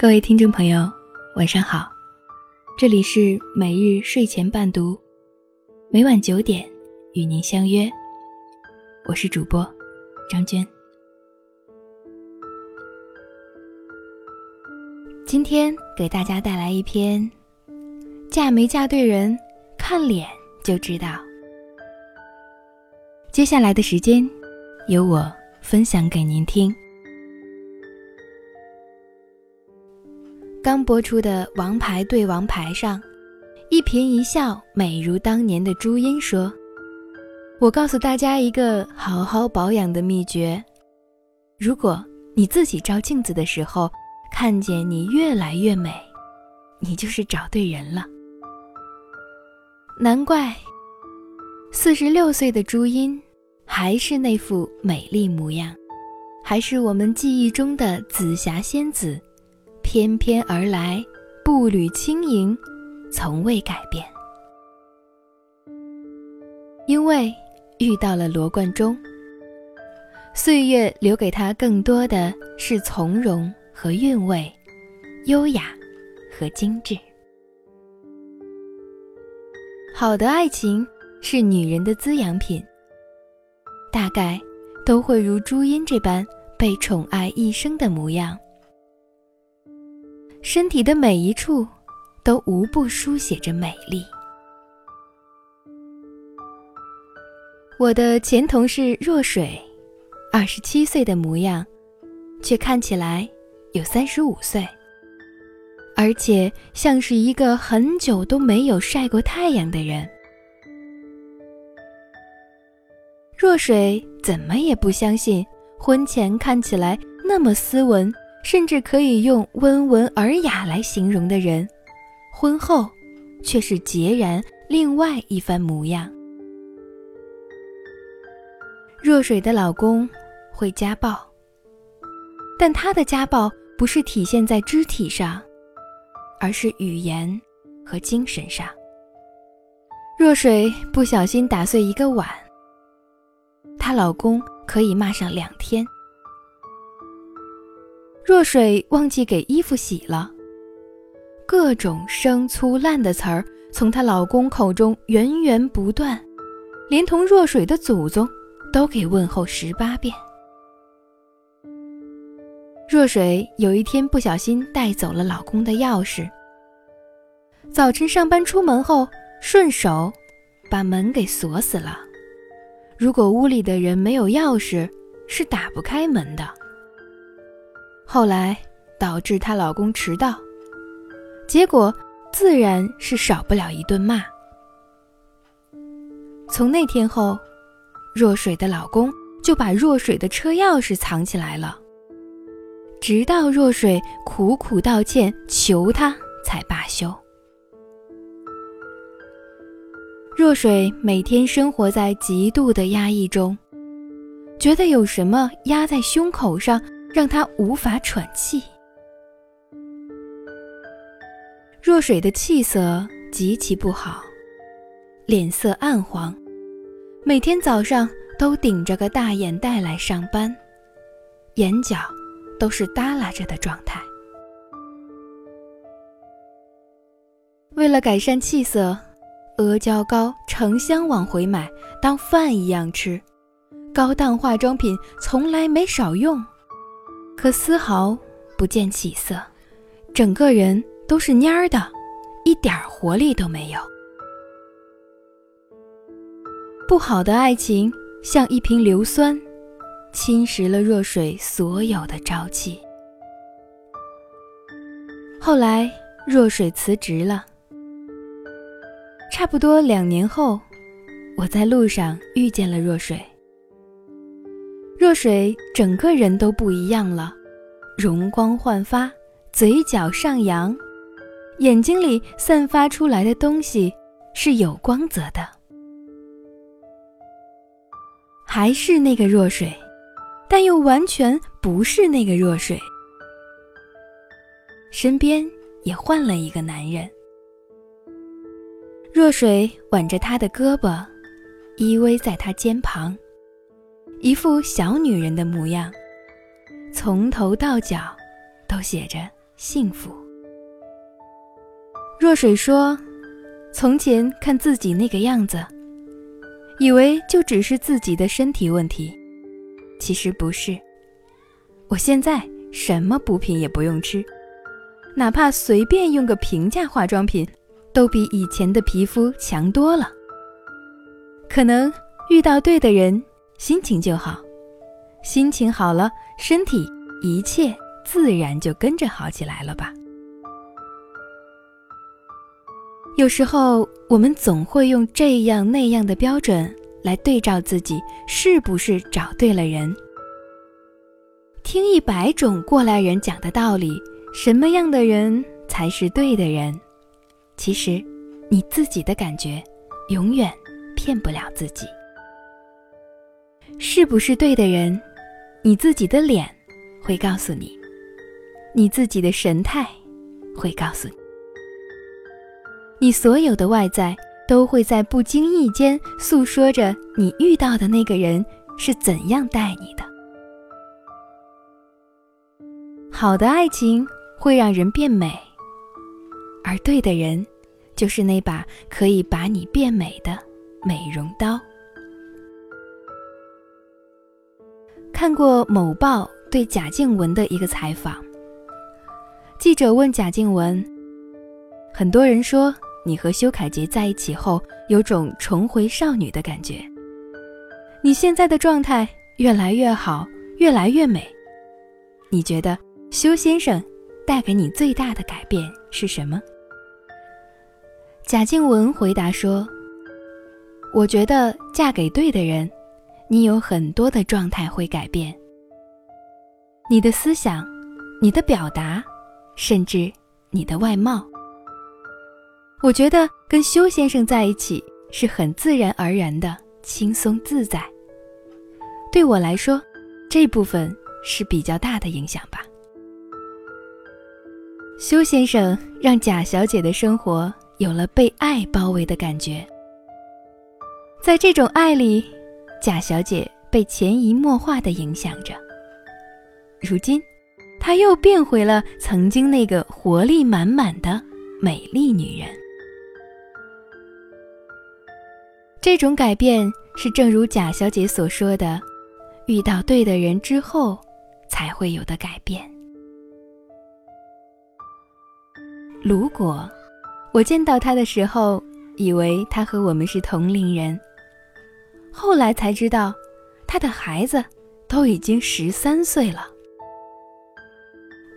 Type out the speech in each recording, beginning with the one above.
各位听众朋友，晚上好，这里是每日睡前伴读，每晚九点与您相约，我是主播张娟。今天给大家带来一篇《嫁没嫁对人，看脸就知道》。接下来的时间，由我分享给您听。刚播出的《王牌对王牌》上，一颦一笑美如当年的朱茵说：“我告诉大家一个好好保养的秘诀，如果你自己照镜子的时候看见你越来越美，你就是找对人了。难怪四十六岁的朱茵还是那副美丽模样，还是我们记忆中的紫霞仙子。”翩翩而来，步履轻盈，从未改变。因为遇到了罗贯中，岁月留给他更多的是从容和韵味，优雅和精致。好的爱情是女人的滋养品，大概都会如朱茵这般被宠爱一生的模样。身体的每一处，都无不书写着美丽。我的前同事若水，二十七岁的模样，却看起来有三十五岁，而且像是一个很久都没有晒过太阳的人。若水怎么也不相信，婚前看起来那么斯文。甚至可以用温文尔雅来形容的人，婚后却是截然另外一番模样。若水的老公会家暴，但他的家暴不是体现在肢体上，而是语言和精神上。若水不小心打碎一个碗，她老公可以骂上两天。若水忘记给衣服洗了，各种生粗烂的词儿从她老公口中源源不断，连同若水的祖宗都给问候十八遍。若水有一天不小心带走了老公的钥匙，早晨上班出门后顺手把门给锁死了。如果屋里的人没有钥匙，是打不开门的。后来导致她老公迟到，结果自然是少不了一顿骂。从那天后，若水的老公就把若水的车钥匙藏起来了，直到若水苦苦道歉求他才罢休。若水每天生活在极度的压抑中，觉得有什么压在胸口上。让他无法喘气。若水的气色极其不好，脸色暗黄，每天早上都顶着个大眼袋来上班，眼角都是耷拉着的状态。为了改善气色，阿胶糕成箱往回买，当饭一样吃，高档化妆品从来没少用。可丝毫不见起色，整个人都是蔫儿的，一点活力都没有。不好的爱情像一瓶硫酸，侵蚀了若水所有的朝气。后来，若水辞职了。差不多两年后，我在路上遇见了若水。若水整个人都不一样了，容光焕发，嘴角上扬，眼睛里散发出来的东西是有光泽的。还是那个若水，但又完全不是那个若水。身边也换了一个男人。若水挽着他的胳膊，依偎在他肩旁。一副小女人的模样，从头到脚都写着幸福。若水说：“从前看自己那个样子，以为就只是自己的身体问题，其实不是。我现在什么补品也不用吃，哪怕随便用个平价化妆品，都比以前的皮肤强多了。可能遇到对的人，心情就好，心情好了，身体一切自然就跟着好起来了吧。”有时候，我们总会用这样那样的标准来对照自己是不是找对了人。听一百种过来人讲的道理，什么样的人才是对的人？其实，你自己的感觉永远骗不了自己。是不是对的人，你自己的脸会告诉你，你自己的神态会告诉你。你所有的外在都会在不经意间诉说着你遇到的那个人是怎样待你的。好的爱情会让人变美，而对的人，就是那把可以把你变美的美容刀。看过某报对贾静雯的一个采访，记者问贾静雯：“很多人说。”你和修凯杰在一起后，有种重回少女的感觉。你现在的状态越来越好，越来越美。你觉得修先生带给你最大的改变是什么？贾静雯回答说：“我觉得嫁给对的人，你有很多的状态会改变。你的思想，你的表达，甚至你的外貌。”我觉得跟修先生在一起是很自然而然的，轻松自在。对我来说，这部分是比较大的影响吧。修先生让贾小姐的生活有了被爱包围的感觉，在这种爱里，贾小姐被潜移默化的影响着。如今，她又变回了曾经那个活力满满的美丽女人。这种改变是正如贾小姐所说的，遇到对的人之后才会有的改变。如果我见到他的时候，以为他和我们是同龄人，后来才知道，他的孩子都已经十三岁了。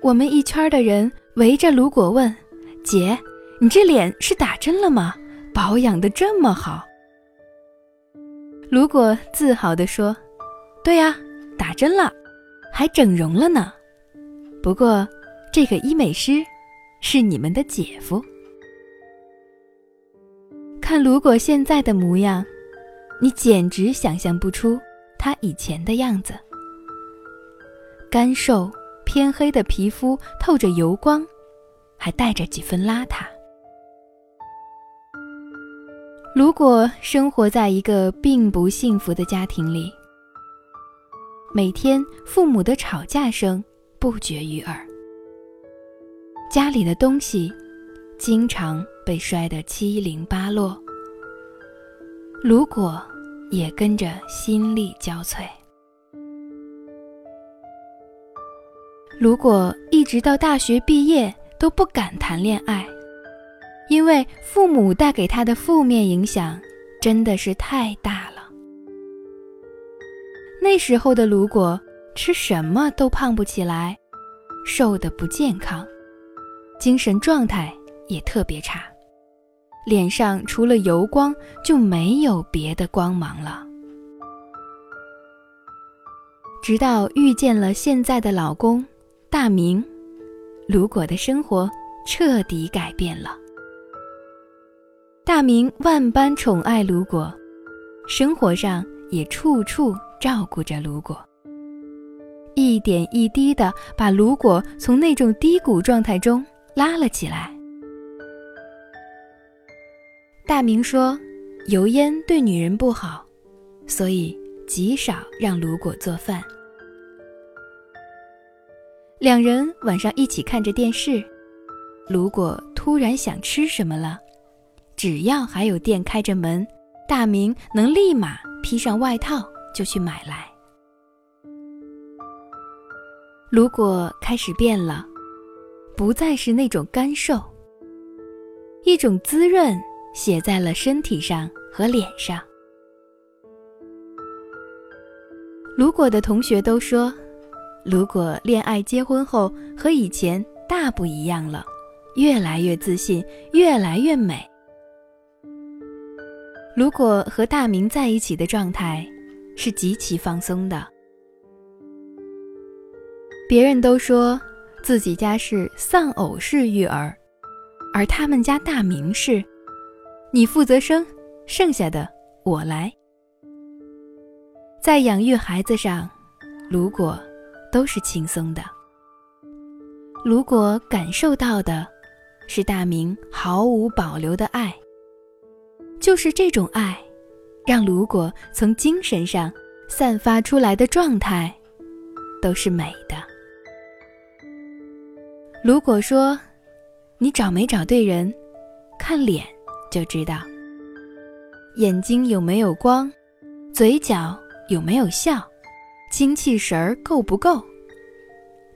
我们一圈的人围着卢果问：“姐，你这脸是打针了吗？保养的这么好？”卢果自豪地说：“对呀，打针了，还整容了呢。不过，这个医美师是你们的姐夫。看卢果现在的模样，你简直想象不出他以前的样子。干瘦偏黑的皮肤透着油光，还带着几分邋遢。”如果生活在一个并不幸福的家庭里，每天父母的吵架声不绝于耳，家里的东西经常被摔得七零八落，如果也跟着心力交瘁。如果一直到大学毕业都不敢谈恋爱。因为父母带给他的负面影响真的是太大了。那时候的如果吃什么都胖不起来，瘦的不健康，精神状态也特别差，脸上除了油光就没有别的光芒了。直到遇见了现在的老公大明，卢果的生活彻底改变了。大明万般宠爱卢果，生活上也处处照顾着卢果，一点一滴的把卢果从那种低谷状态中拉了起来。大明说，油烟对女人不好，所以极少让卢果做饭。两人晚上一起看着电视，如果突然想吃什么了，只要还有店开着门，大明能立马披上外套就去买来。如果开始变了，不再是那种干瘦，一种滋润写在了身体上和脸上。如果的同学都说。如果恋爱结婚后和以前大不一样了，越来越自信，越来越美。如果和大明在一起的状态是极其放松的，别人都说自己家是丧偶式育儿，而他们家大明是，你负责生，剩下的我来。在养育孩子上，如果。都是轻松的。如果感受到的是大明毫无保留的爱，就是这种爱，让如果从精神上散发出来的状态都是美的。如果说你找没找对人，看脸就知道，眼睛有没有光，嘴角有没有笑。精气神儿够不够？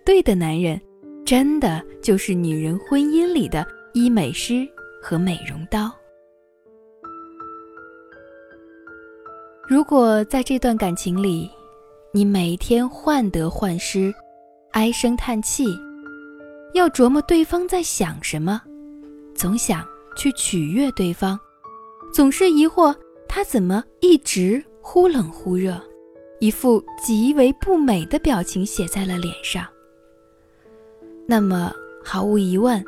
对的男人，真的就是女人婚姻里的医美师和美容刀。如果在这段感情里，你每天患得患失，唉声叹气，要琢磨对方在想什么，总想去取悦对方，总是疑惑他怎么一直忽冷忽热。一副极为不美的表情写在了脸上。那么，毫无疑问，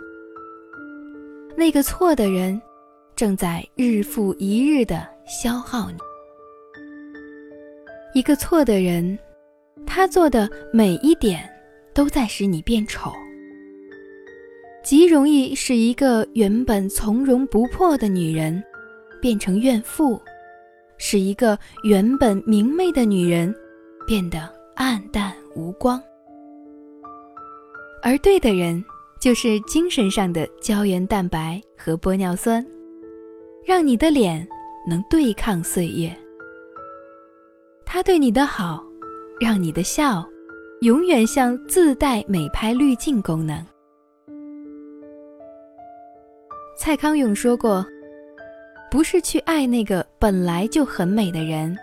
那个错的人正在日复一日的消耗你。一个错的人，他做的每一点都在使你变丑，极容易使一个原本从容不迫的女人变成怨妇。使一个原本明媚的女人变得暗淡无光，而对的人就是精神上的胶原蛋白和玻尿酸，让你的脸能对抗岁月。他对你的好，让你的笑永远像自带美拍滤镜功能。蔡康永说过。不是去爱那个本来就很美的人，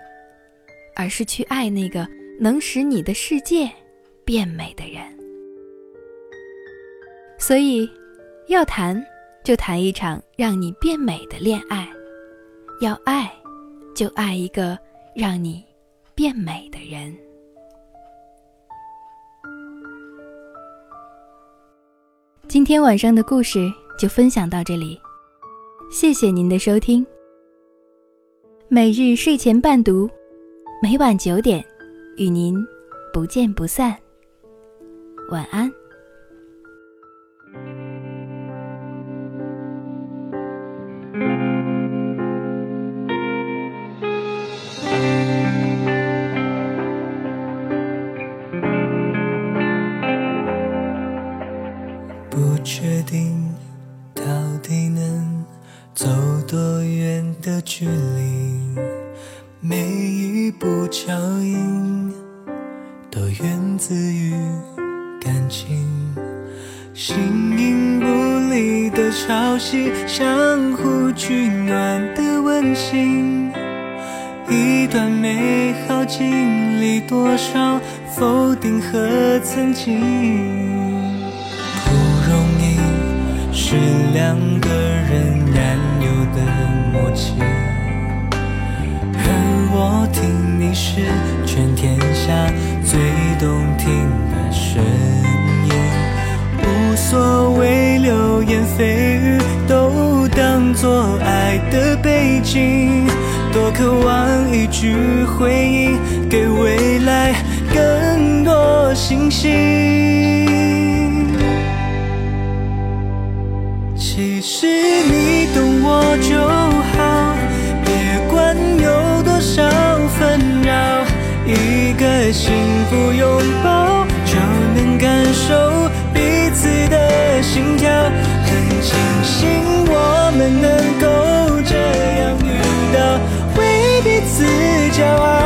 而是去爱那个能使你的世界变美的人。所以，要谈就谈一场让你变美的恋爱，要爱就爱一个让你变美的人。今天晚上的故事就分享到这里。谢谢您的收听。每日睡前伴读，每晚九点，与您不见不散。晚安。不确定的距离，每一步脚印都源自于感情。形影不离的潮汐，相互取暖的温馨。一段美好经历，多少否定和曾经。不容易，是两个人。你是全天下最动听的声音。无所谓流言蜚语，都当作爱的背景。多渴望一句回应，给未来更多信心。其实你懂我就的幸福拥抱，就能感受彼此的心跳，很庆幸我们能够这样遇到，为彼此骄傲。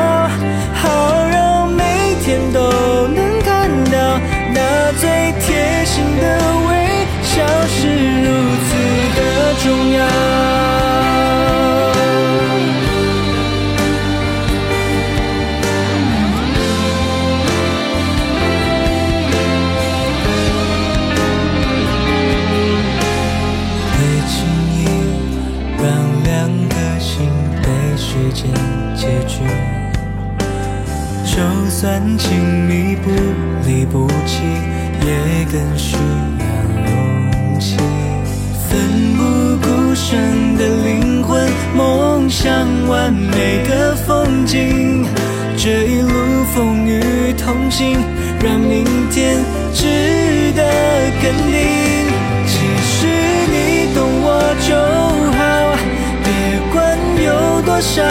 心让明天值得肯定其实你懂我就好别管有多少